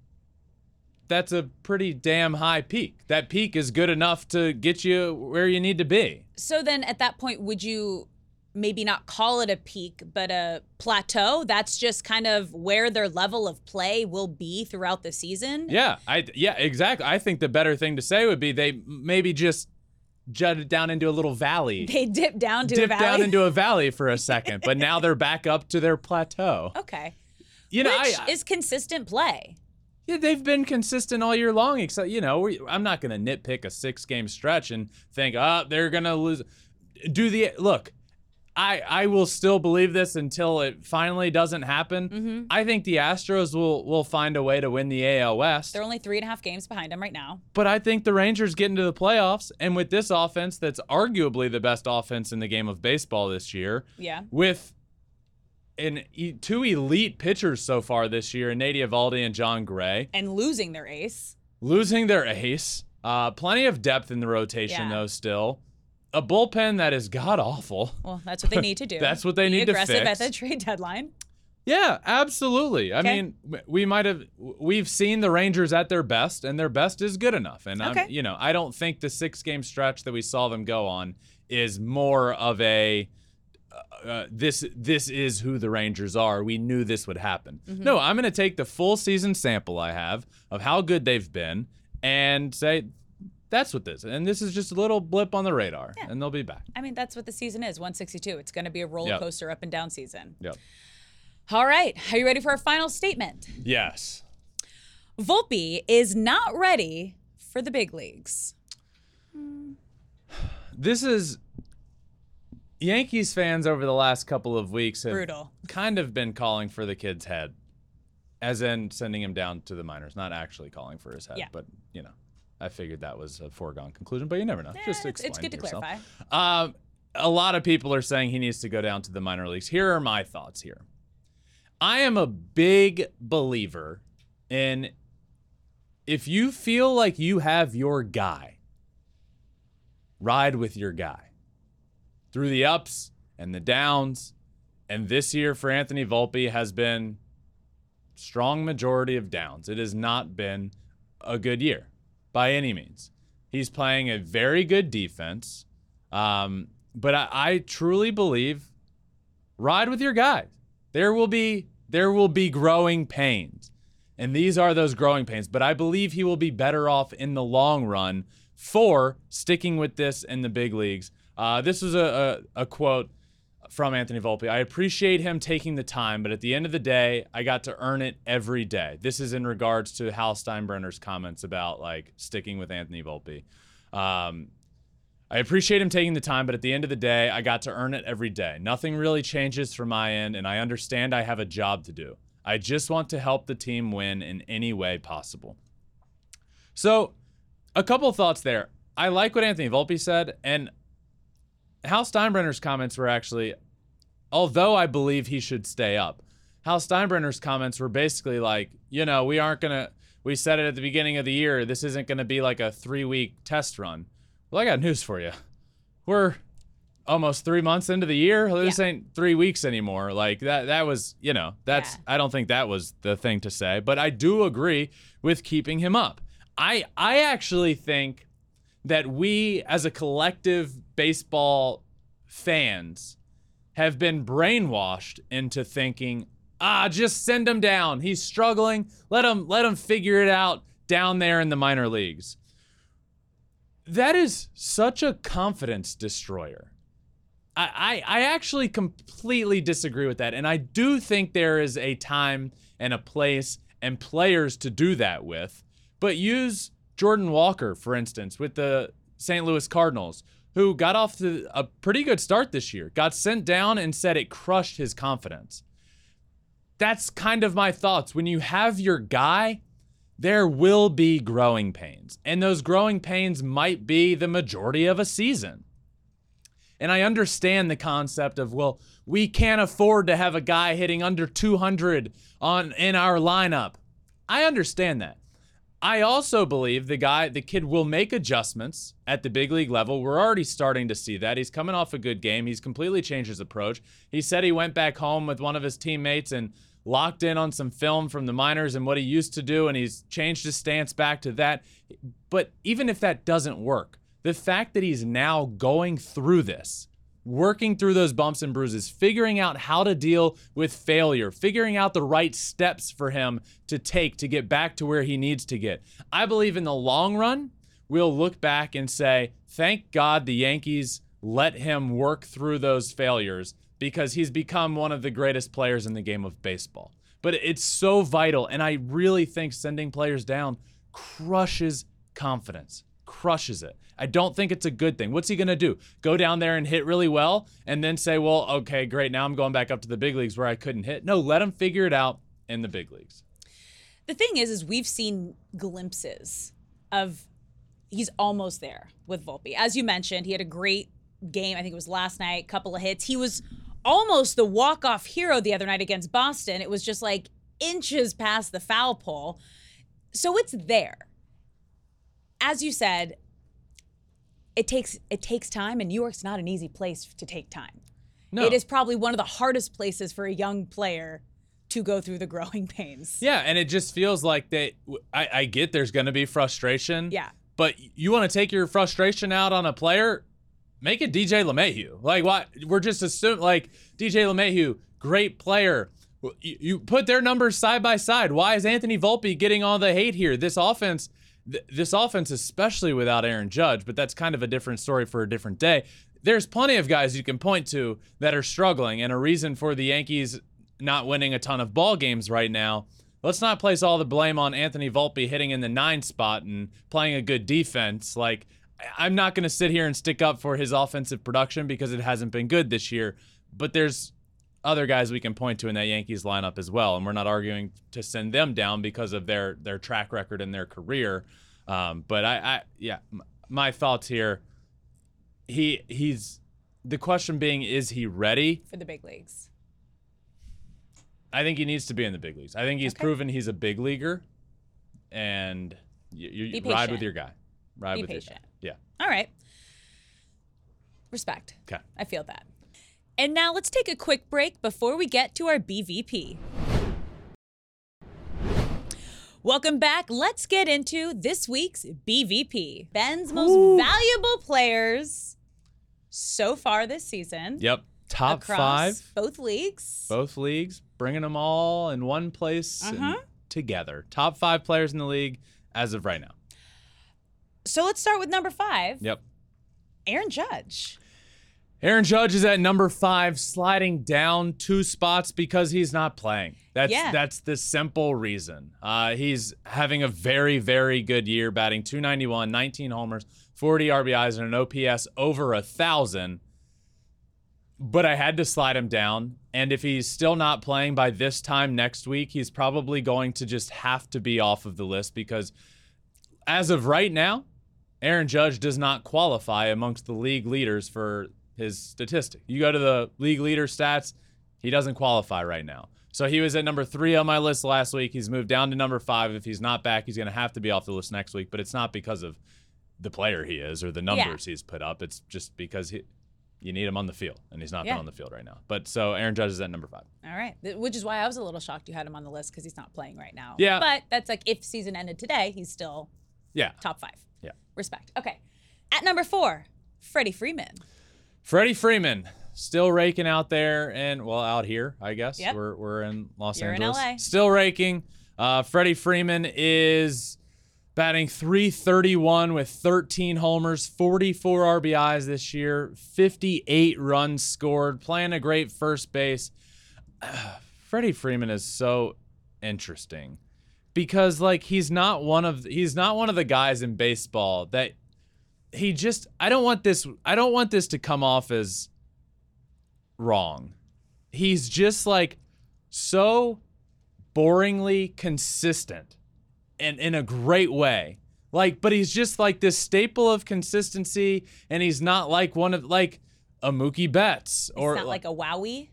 that's a pretty damn high peak. That peak is good enough to get you where you need to be. So then at that point, would you maybe not call it a peak, but a plateau? That's just kind of where their level of play will be throughout the season? Yeah, I yeah, exactly. I think the better thing to say would be they maybe just jutted down into a little valley. They dip down to a valley. down into a valley for a second, but now they're back up to their plateau. okay. You know, Which I, is consistent play. Yeah, they've been consistent all year long. Except, you know, we, I'm not going to nitpick a six game stretch and think, oh, they're going to lose. Do the look. I I will still believe this until it finally doesn't happen. Mm-hmm. I think the Astros will will find a way to win the AL West. They're only three and a half games behind them right now. But I think the Rangers get into the playoffs, and with this offense, that's arguably the best offense in the game of baseball this year Yeah. with an e- two elite pitchers so far this year, Nate Eovaldi and Jon Gray And losing their ace. losing their ace. Uh, plenty of depth in the rotation Yeah. though. Still, a bullpen that is god awful. Well, that's what they need to do. That's what they Be need to aggressive at the trade deadline. Yeah, absolutely. I Okay. mean, we might have we've seen the Rangers at their best, and their best is good enough. And Okay. I'm, you know, I don't think the six game stretch that we saw them go on is more of a uh, this this is who the Rangers are. We knew this would happen. Mm-hmm. No, I'm going to take the full season sample I have of how good they've been and say that's what this. And this is just a little blip on the radar, and they'll be back. I mean, that's what the season is 162. It's going to be a roller Yep. coaster up and down season. Yep. All right. Are you ready for our final statement? Yes. Volpe is not ready for the big leagues. This is Yankees fans over the last couple of weeks have Brutal. kind of been calling for the kid's head, as in sending him down to the minors. Not actually calling for his head, Yeah. but you know, I figured that was a foregone conclusion. But you never know. Just it's- explain it's good to yourself. clarify. Um, a lot of people are saying he needs to go down to the minor leagues. Here are my thoughts. Here, I am a big believer in if you feel like you have your guy, ride with your guy through the ups and the downs. And this year for Anthony Volpe has been strong majority of downs. It has not been a good year by any means. He's playing a very good defense. Um, but I, I truly believe ride with your guys. There will be there will be growing pains. And these are those growing pains. But I believe he will be better off in the long run for sticking with this in the big leagues. Uh, this is a, a, a quote from Anthony Volpe. I appreciate him taking the time, but at the end of the day, I got to earn it every day. This is in regards to Hal Steinbrenner's comments about like sticking with Anthony Volpe. Um, I appreciate him taking the time, but at the end of the day, I got to earn it every day. Nothing really changes from my end, and I understand I have a job to do. I just want to help the team win in any way possible. So, a couple thoughts there. I like what Anthony Volpe said, and Hal Steinbrenner's comments were actually, although I believe he should stay up, Hal Steinbrenner's comments were basically like, you know, we aren't going to, we said it at the beginning of the year, this isn't going to be like a three week test run. Well, I got news for you. We're almost three months into the year. This yeah. ain't three weeks anymore. Like that. That was, you know, that's. Yeah. I don't think that was the thing to say, but I do agree with keeping him up. I I actually think that we as a collective baseball fans have been brainwashed into thinking, ah, just send him down. He's struggling. Let him let him figure it out down there in the minor leagues. That is such a confidence destroyer. I, I, I actually completely disagree with that. And I do think there is a time and a place and players to do that with. But use Jordan Walker, for instance, with the St. Louis Cardinals, who got off to a pretty good start this year, got sent down and said it crushed his confidence. That's kind of my thoughts. When you have your guy, there will be growing pains, and those growing pains might be the majority of a season. And I understand the concept of, well, we can't afford to have a guy hitting under 200 on in our lineup. I understand that. I also believe the guy, the kid will make adjustments at the big league level. We're already starting to see that. He's coming off a good game. He's completely changed his approach. He said he went back home with one of his teammates and locked in on some film from the minors and what he used to do, and he's changed his stance back to that. But even if that doesn't work, the fact that he's now going through this, working through those bumps and bruises, figuring out how to deal with failure, figuring out the right steps for him to take to get back to where he needs to get. I believe in the long run, we'll look back and say, thank God the Yankees let him work through those failures because he's become one of the greatest players in the game of baseball. But it's so vital. And I really think sending players down crushes confidence, crushes it. I don't think it's a good thing. What's he going to do? Go down there and hit really well and then say, well, okay, great. Now I'm going back up to the big leagues where I couldn't hit. No, let him figure it out in the big leagues. The thing is, is we've seen glimpses of he's almost there with Volpe. As you mentioned, he had a great game. I think it was last night, couple of hits. He was almost the walk-off hero the other night against Boston. It was just like inches past the foul pole. So it's there. As you said, it takes it takes time and New York's not an easy place to take time. No. It is probably one of the hardest places for a young player to go through the growing pains. Yeah, and it just feels like that I, I get there's gonna be frustration. Yeah. But you want to take your frustration out on a player, make it DJ LeMahieu. Like what? We're just assuming like DJ LeMahieu, great player. You, you put their numbers side by side. Why is Anthony Volpe getting all the hate here? This offense, th- this offense, especially without Aaron Judge, but that's kind of a different story for a different day. There's plenty of guys you can point to that are struggling, and a reason for the Yankees not winning a ton of ball games right now. Let's not place all the blame on Anthony Volpe hitting in the nine spot and playing a good defense. Like I'm not going to sit here and stick up for his offensive production because it hasn't been good this year. But there's other guys we can point to in that Yankees lineup as well, and we're not arguing to send them down because of their their track record and their career. Um, but I, I, yeah, my thoughts here. He he's the question being, is he ready for the big leagues? I think he needs to be in the big leagues. I think he's okay. proven he's a big leaguer, and You, you ride with your guy. Ride Be with patient. your guy. Yeah. All right. Respect. Okay. I feel that. And now let's take a quick break before we get to our BVP. Welcome back. Let's get into this week's BVP. Ben's most valuable players so far this season. Yep. Top five, both leagues. both leagues, bringing them all in one place Uh-huh. together. Top five players in the league as of right now. So let's start with number five. Yep. Aaron Judge. Aaron Judge is at number five, sliding down two spots because he's not playing. That's Yeah. that's the simple reason. Uh, he's having a very very good year, batting 291, 19 homers, 40 RBIs, and an OPS over a thousand. But I had to slide him down, and if he's still not playing by this time next week, he's probably going to just have to be off of the list because, as of right now, Aaron Judge does not qualify amongst the league leaders for his statistic. You go to the league leader stats, he doesn't qualify right now. So he was at number three on my list last week. He's moved down to number five. If he's not back, he's going to have to be off the list next week. But it's not because of the player he is or the numbers he's put up. It's just because he, you need him on the field, and he's not Yeah. on the field right now. But so Aaron Judge is at number five. All right. Which is why I was a little shocked you had him on the list because he's not playing right now. Yeah. But that's like if season ended today, he's still Yeah. top five. Yeah. Respect. Okay. At number four, Freddie Freeman. Freddie Freeman still raking out there and well out here, I guess. Yep. We're we're in Los You're in Angeles. LA. Still raking. Uh, Freddie Freeman is batting 331 with 13 homers, 44 RBIs this year, 58 runs scored, playing a great first base. Freddie Freeman is so interesting because like he's not one of he's not one of the guys in baseball that he just I don't want this I don't want this to come off as wrong. He's just like so boringly consistent and in a great way. Like but he's just like this staple of consistency and he's not like one of like a Mookie Betts It's or not like a wowie.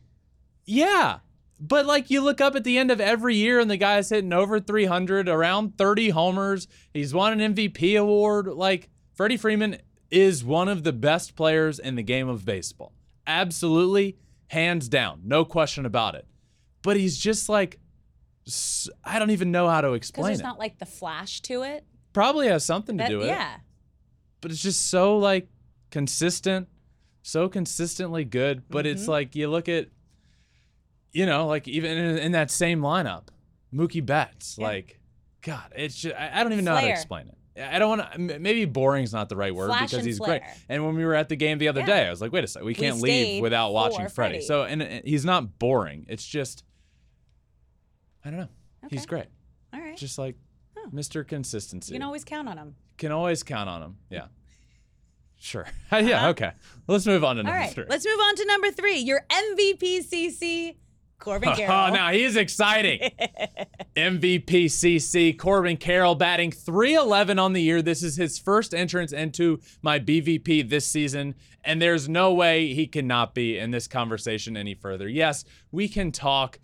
yeah. But like you look up at the end of every year and the guy's hitting over 300, around 30 homers. He's won an MVP award. Like Freddie Freeman is one of the best players in the game of baseball. Absolutely, hands down, no question about it. But he's just like, I don't even know how to explain there's it. not like the flash to it. Probably has something to That- do with it yeah. but it's just so like consistent, so consistently good. But Mm-hmm. it's like you look at, you know, like even in, in that same lineup, Mookie Betts, Yeah. like, God, it's just I, I don't even know how to explain it. I don't want to. Maybe boring's not the right word Flash because he's great. And when we were at the game the other Yeah. day, I was like, wait a second, we can't stayed leave without watching. Freddie. So and, and he's not boring. It's just, I don't know. He's great. All right. Just like Mr. Consistency you can always count on him. can always count on him. Yeah. Sure. yeah. Okay. Let's move on to Uh-huh. Number right. three. Let's move on to number three. Your MVP CC, Corbin oh, Carroll. Oh, now he's exciting. MVP CC Corbin Carroll batting 311 on the year. This is his first entrance into my BVP this season, and there's no way he cannot be in this conversation any further. Yes, we can talk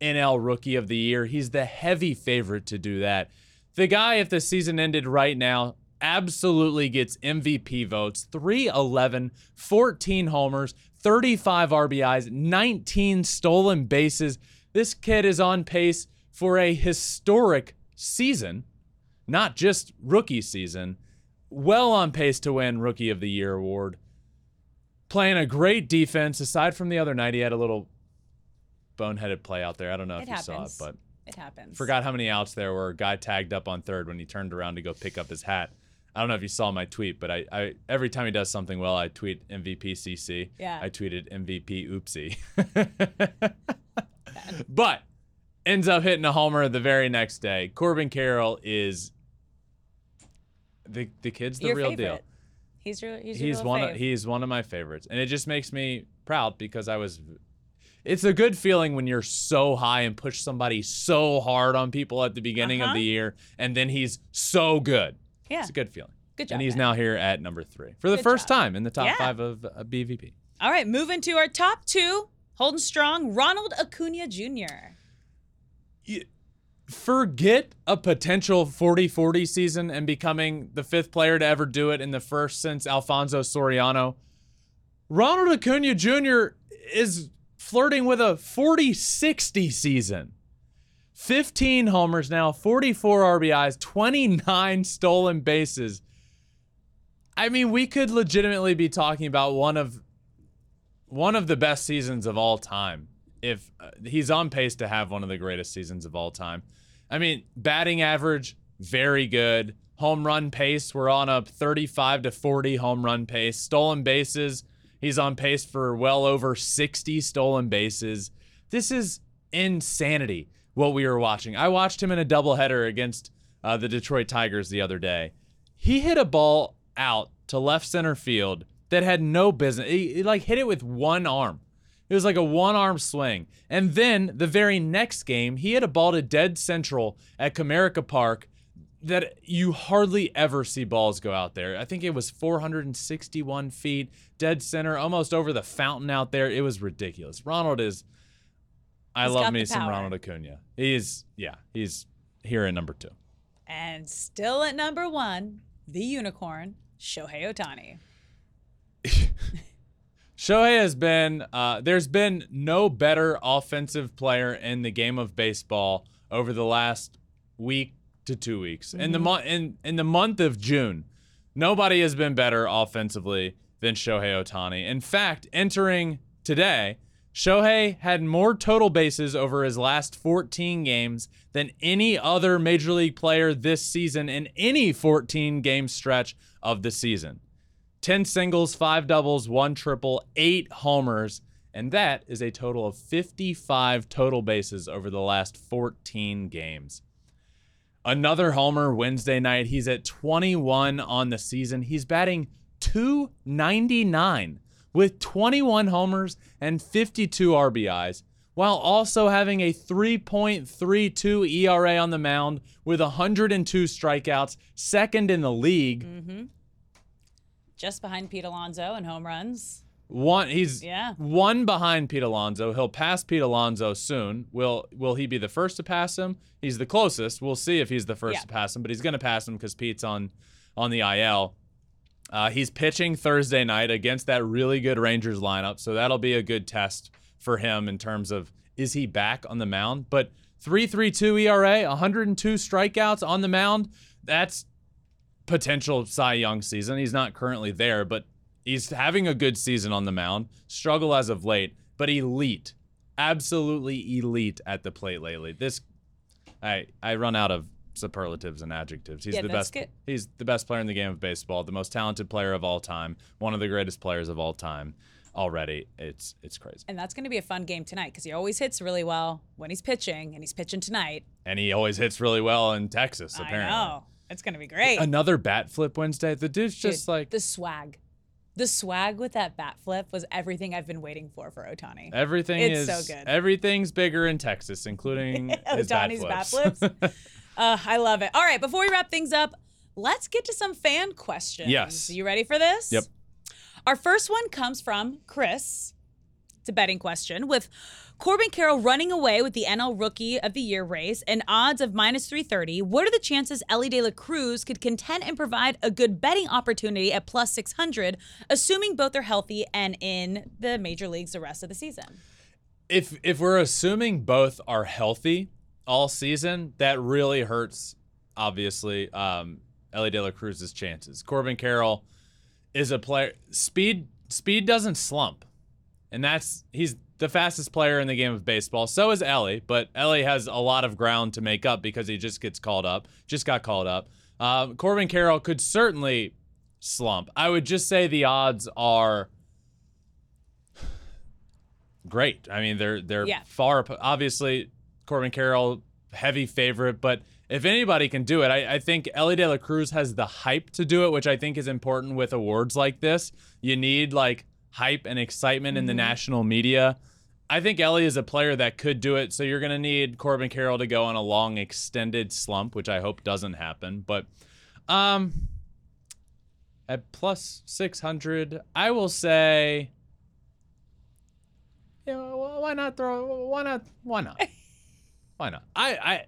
NL Rookie of the Year. He's the heavy favorite to do that. The guy, if the season ended right now, absolutely gets MVP votes 311, 14 homers, 35 RBIs, 19 stolen bases. This kid is on pace for a historic season, not just rookie season. Well on pace to win Rookie of the Year award. Playing a great defense. Aside from the other night, he had a little boneheaded play out there. I don't know It if you saw it, but It happens. Forgot how many outs there were. Guy tagged up on third when he turned around to go pick up his hat. I don't know if you saw my tweet, but I, I every time he does something well, I tweet MVP CC. Yeah. I tweeted MVP oopsie. but ends up hitting a homer the very next day. Corbin Carroll is the the kid's the Your real favorite. deal He's your he's, your he's one fave. of, he's one of my favorites and it just makes me proud because i was it's a good feeling when you're so high and push somebody so hard on people at the beginning of Uh-huh. the year and then he's so good yeah. it's a good feeling Good job. and he's now here at number three for the Good first job. time in the top Yeah. five of uh, bvp All right, moving to our top two, holding strong, Ronald Acuna Jr. forget a potential 40-40 season and becoming the fifth player to ever do it in the first since Alfonso Soriano. Ronald Acuna Jr. is flirting with a 40-60 season. 15 homers now, 44 RBIs, 29 stolen bases. I mean, we could legitimately be talking about one of one of the best seasons of all time. If uh, he's on pace to have one of the greatest seasons of all time. I mean, batting average very good. Home run pace, we're on a 35 to 40 home run pace. Stolen bases, he's on pace for well over 60 stolen bases. This is insanity what we were watching. I watched him in a doubleheader against uh, the Detroit Tigers the other day. He hit a ball out to left center field that had no business. He, he like hit it with one arm. It was like a one arm swing. And then the very next game, he hit a ball to dead central at Comerica Park that you hardly ever see balls go out there. I think it was 461 feet, dead center, almost over the fountain out there. It was ridiculous. Ronald is. I He's love me some. Ronald Acuna. He's yeah, he's here at number two. And still at number one, the unicorn, Shohei Ohtani. Shohei has been, uh, there's been no better offensive player in the game of baseball over the last week to two weeks. In the month, in, in the month of June, nobody has been better offensively than Shohei Ohtani. In fact, entering today, Shohei had more total bases over his last 14 games than any other major league player this season in any 14 game stretch of the season. 10 singles, 5 doubles, 1 triple, 8 homers, and that is a total of 55 total bases over the last 14 games. Another homer Wednesday night. He's at 21 on the season. He's batting 299 with 21 homers and 52 RBIs, while also having a 3.32 ERA on the mound with 102 strikeouts, second in the league. Mm-hmm. Just behind Pete Alonso in home runs. One he's Yeah. one behind Pete Alonso. He'll pass Pete Alonso soon. Will will he be the first to pass him? He's the closest. We'll see if he's the first Yeah. to pass him, but he's gonna pass him because Pete's on on the IL. Uh, he's pitching Thursday night against that really good Rangers lineup, so that'll be a good test for him in terms of is he back on the mound? But 3.32 ERA, 102 strikeouts on the mound. That's potential Cy Young season. He's not currently there, but he's having a good season on the mound. Struggle as of late, but elite, absolutely elite at the plate lately. This, I I run out of superlatives and adjectives. He's Yeah, the best. good. He's the best player in the game of baseball, the most talented player of all time, one of the greatest players of all time. Already, it's it's crazy, And that's going to be a fun game tonight because he always hits really well when he's pitching, and he's pitching tonight. and he always hits really well in Texas. Apparently, I know. It's going to be great. another bat flip Wednesday. The dude's just Dude, like the swag. The swag with that bat flip was everything I've been waiting for for Ohtani. Everything It's is so good. Everything's bigger in Texas, including his bat Ohtani's bat flips. uh, I love it. All right, before we wrap things up, let's get to some fan questions. Yes. You ready for this? Yep. Our first one comes from Chris. It's a betting question. With Corbin Carroll running away with the NL Rookie of the Year race and odds of minus 330, what are the chances Elly De La Cruz could contend and provide a good betting opportunity at plus 600, assuming both are healthy and in the major leagues the rest of the season? if if we're assuming both are healthy all season, that really hurts. Obviously, um, Elly De La Cruz's chances. Corbin Carroll is a player. Speed speed doesn't slump, and that's he's the fastest player in the game of baseball. So is Elly, but Elly has a lot of ground to make up because he just gets called up. Just got called up. Um, Corbin Carroll could certainly slump. I would just say the odds are great. I mean, they're they're Yeah. far obviously Corbin Carroll heavy favorite, but if anybody can do it, I, I think Elly De La Cruz has the hype to do it, which I think is important with awards like this. You need like hype and excitement in the national media. I think Elly is a player that could do it, so you're gonna need Corbin Carroll to go on a long extended slump, which I hope doesn't happen. But um at plus six hundred, I will say yeah, wh- why not throw? Why not? Why not? Why not? I, I,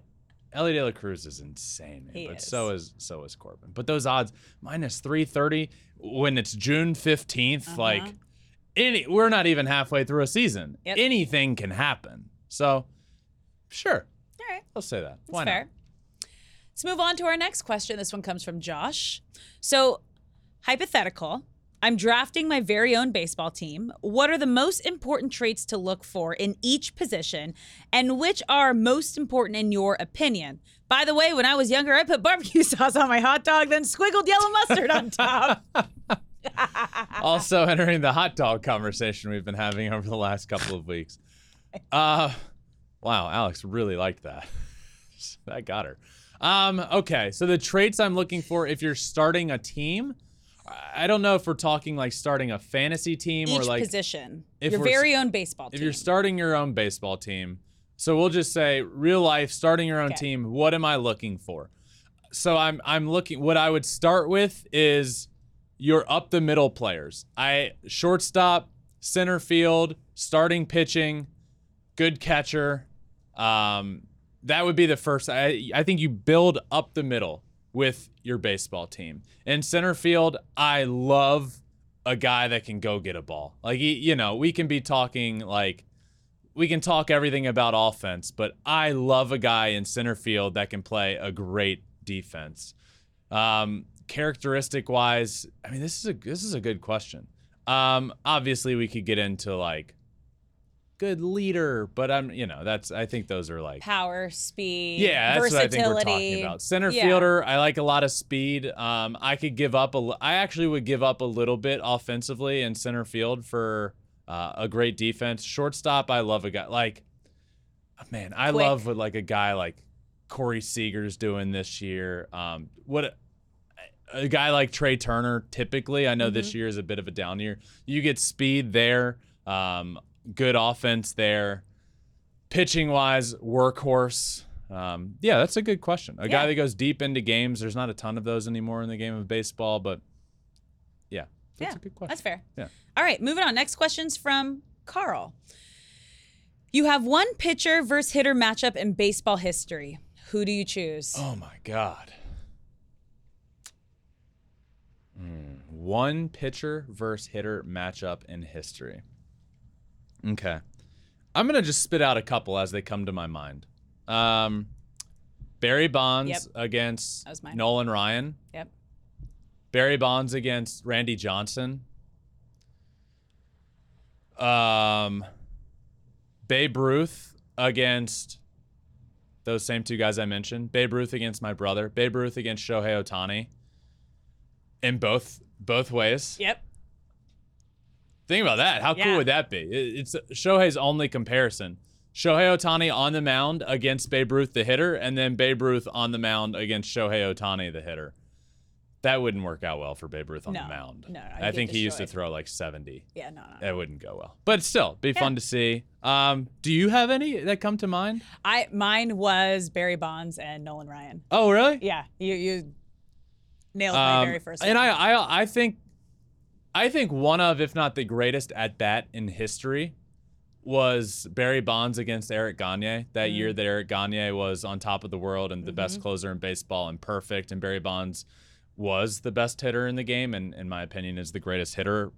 Elly De La Cruz is insane, man, He but is. so is so is Corbin. But those odds minus three thirty when it's June 15th Uh-huh. like any we're not even halfway through a season. Yep. Anything can happen. So sure, All right. I'll say that. That's Why fair. not? Let's move on to our next question. This one comes from Josh. So, hypothetical. I'm drafting my very own baseball team. What are the most important traits to look for in each position, and which are most important in your opinion? By the way, when I was younger, I put barbecue sauce on my hot dog, then squiggled yellow mustard on top. also entering the hot dog conversation we've been having over the last couple of weeks. Uh, wow, Alex really liked that. that got her. Um, okay, so the traits I'm looking for if you're starting a team, I don't know if we're talking like starting a fantasy team or like position. if Your very own baseball team. if you're starting your own baseball team. So we'll just say real life starting your own Okay. team. What am I looking for? So I'm I'm looking. What I would start with is your up the middle players. I shortstop, center field, starting pitching, good catcher. Um, that would be the first. I I think you build up the middle with your baseball team. In center field, I love a guy that can go get a ball. Like you know, we can be talking like we can talk everything about offense, but I love a guy in center field that can play a great defense. Um, characteristic wise, I mean, this is a this is a good question. Um, obviously, we could get into like good leader, but I'm you know that's I think those are like power, speed, yeah, that's what I think we're talking about. Center Yeah. fielder, I like a lot of speed. Um, I could give up a, I actually would give up a little bit offensively in center field for uh, a great defense. Shortstop, I love a guy like, man, I Quick. love what like a guy like Corey Seager's doing this year. Um, what a, guy like Trea Turner. Typically, I know this Mm-hmm. year is a bit of a down year. You get speed there. Um, good offense there pitching wise, workhorse. Um, yeah, that's a good question. A Yeah. guy that goes deep into games. There's not a ton of those anymore in the game of baseball, but yeah, that's yeah, a good question. That's fair. Yeah. All right, moving on. Next question's from Carl. You have one pitcher versus hitter matchup in baseball history. Who do you choose? Oh my god. Hmm, One pitcher versus hitter matchup in history. Okay. I'm gonna just spit out a couple as they come to my mind. Um, Barry Bonds Yep. against That was mine. Nolan Ryan. Yep. Barry Bonds against Randy Johnson. Um, Babe Ruth against those same two guys I mentioned. Babe Ruth against my brother. Babe Ruth against Shohei Ohtani. In both both ways. Yep. Think about that. How Yeah. cool would that be? It's Shohei's only comparison. Shohei Ohtani on the mound against Babe Ruth, the hitter, and then Babe Ruth on the mound against Shohei Ohtani, the hitter. That wouldn't work out well for Babe Ruth on No. the mound. No, no, I think he used to throw like 70. Yeah, no, no. That wouldn't go well. But still, be fun to see. Um, do you have any that come to mind? I mine was Barry Bonds and Nolan Ryan. Oh, really? Yeah, you you nailed my Um, very first and one. I, I, I think, I think one of, if not the greatest at bat in history, was Barry Bonds against Eric Gagne. That year Mm. that Eric Gagne was on top of the world and the Mm-hmm. best closer in baseball and perfect, and Barry Bonds was the best hitter in the game, and in my opinion, is the greatest hitter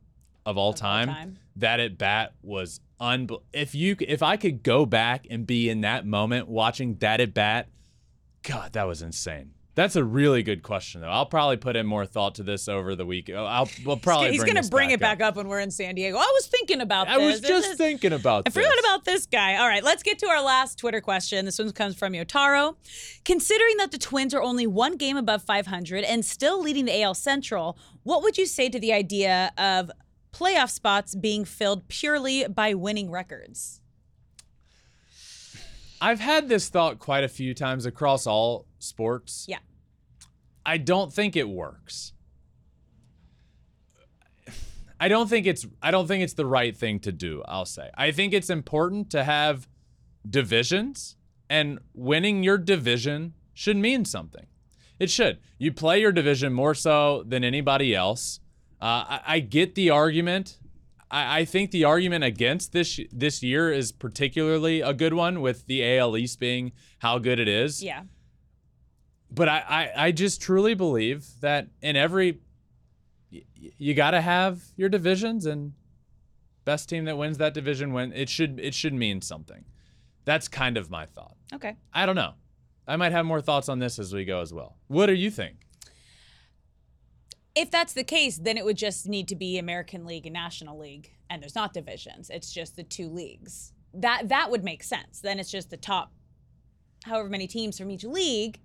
of all, all time. time. That at bat was unbel- If you, if I could go back and be in that moment watching that at bat, God, that was insane. That's a really good question, though. I'll probably put in more thought to this over the week. I'll we'll probably He's bring gonna this bring back it back up. when we're in San Diego. I was thinking about that. I this. was just is- thinking about that. I this. forgot about this guy. All right, let's get to our last Twitter question. This one comes from Yotaro. Considering that the Twins are only one game above 500 and still leading the AL Central, what would you say to the idea of playoff spots being filled purely by winning records? I've had this thought quite a few times across all sports. Yeah. I don't think it works. I don't think it's I don't think it's the right thing to do, I'll say. I think it's important to have divisions and winning your division should mean something. It should. You play your division more so than anybody else. Uh, I, I get the argument. I, I think the argument against this this year is particularly a good one with the AL East being how good it is. Yeah. But I, I, I just truly believe that in every, y- you got to have your divisions and best team that wins that division win. It should it should mean something. That's kind of my thought. Okay. I don't know. I might have more thoughts on this as we go as well. What do you think? If that's the case, then it would just need to be American League and National League, and there's not divisions. It's just the two leagues. That that would make sense. Then it's just the top, however many teams from each league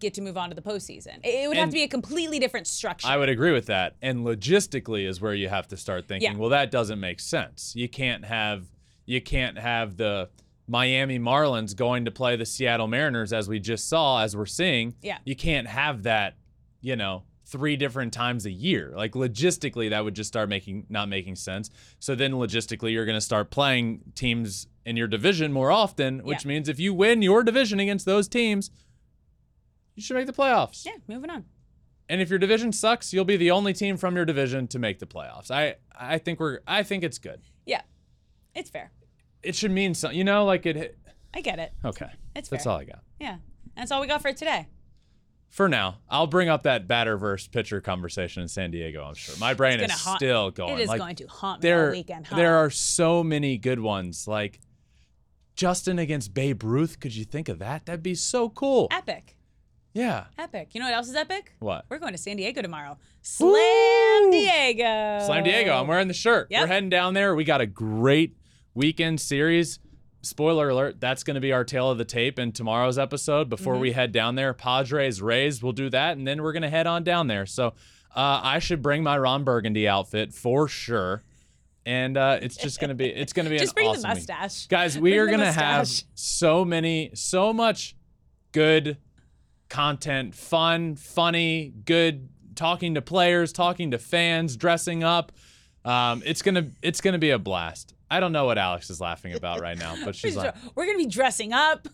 get to move on to the postseason. It, would have to be a completely different structure. I would agree with that. And logistically is where you have to start thinking, Yeah. well, that doesn't make sense. You can't have you can't have the Miami Marlins going to play the Seattle Mariners as we just saw, as we're seeing. Yeah. You can't have that, you know, three different times a year. Like logistically, that would just start making not making sense. So then logistically, you're gonna start playing teams in your division more often, which Yeah. means if you win your division against those teams, you should make the playoffs. yeah, moving on. And if your division sucks, you'll be the only team from your division to make the playoffs. I I think we're I think it's good. Yeah, it's fair. It should mean something, you know, like it. I get it. Okay, It's that's fair. all I got Yeah, that's all we got for today. for now. I'll bring up that batter versus pitcher conversation in San Diego. I'm sure my brain is haunt- still going. It is like, going to haunt me there all weekend. Huh? there are so many good ones. Like Justin against Babe Ruth. Could you think of that? That'd be so cool. epic, Yeah. epic. You know what else is epic? What? We're going to San Diego tomorrow. Slam Diego. Slam Diego. I'm wearing the shirt. Yep. We're heading down there. We got a great weekend series. Spoiler alert, that's going to be our tale of the tape in tomorrow's episode. Before Mm-hmm. we head down there, Padres Rays, we'll do that, and then we're going to head on down there. So uh, I should bring my Ron Burgundy outfit for sure. And uh, it's just going to be it's going to be Just an bring awesome the week. mustache. Guys, we Bring are going to have so many, so much good content, fun, funny, good talking to players, talking to fans, dressing up. Um, it's gonna, it's gonna be a blast. I don't know what Alex is laughing about right now, but she's like, We're gonna be dressing up.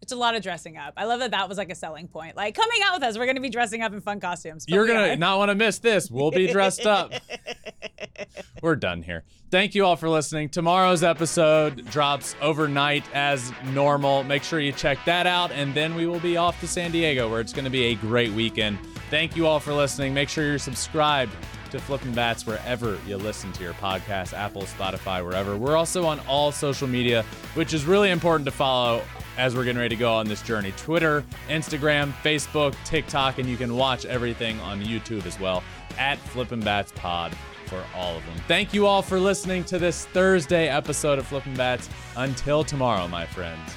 It's a lot of dressing up. I love that that was like a selling point. Like coming out with us, we're gonna be dressing up in fun costumes. but "You're gonna are. not want to miss this. We'll be dressed up." We're done here. Thank you all for listening. Tomorrow's episode drops overnight as normal. Make sure you check that out, and then we will be off to San Diego, where it's going to be a great weekend. Thank you all for listening. Make sure you're subscribed to Flippin' Bats wherever you listen to your podcast, Apple, Spotify, wherever. We're also on all social media, which is really important to follow as we're getting ready to go on this journey. Twitter, Instagram, Facebook, TikTok, and you can watch everything on YouTube as well at Flippin' Bats Pod for all of them. Thank you all for listening to this Thursday episode of Flippin' Bats. Until tomorrow, my friends.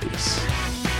Peace.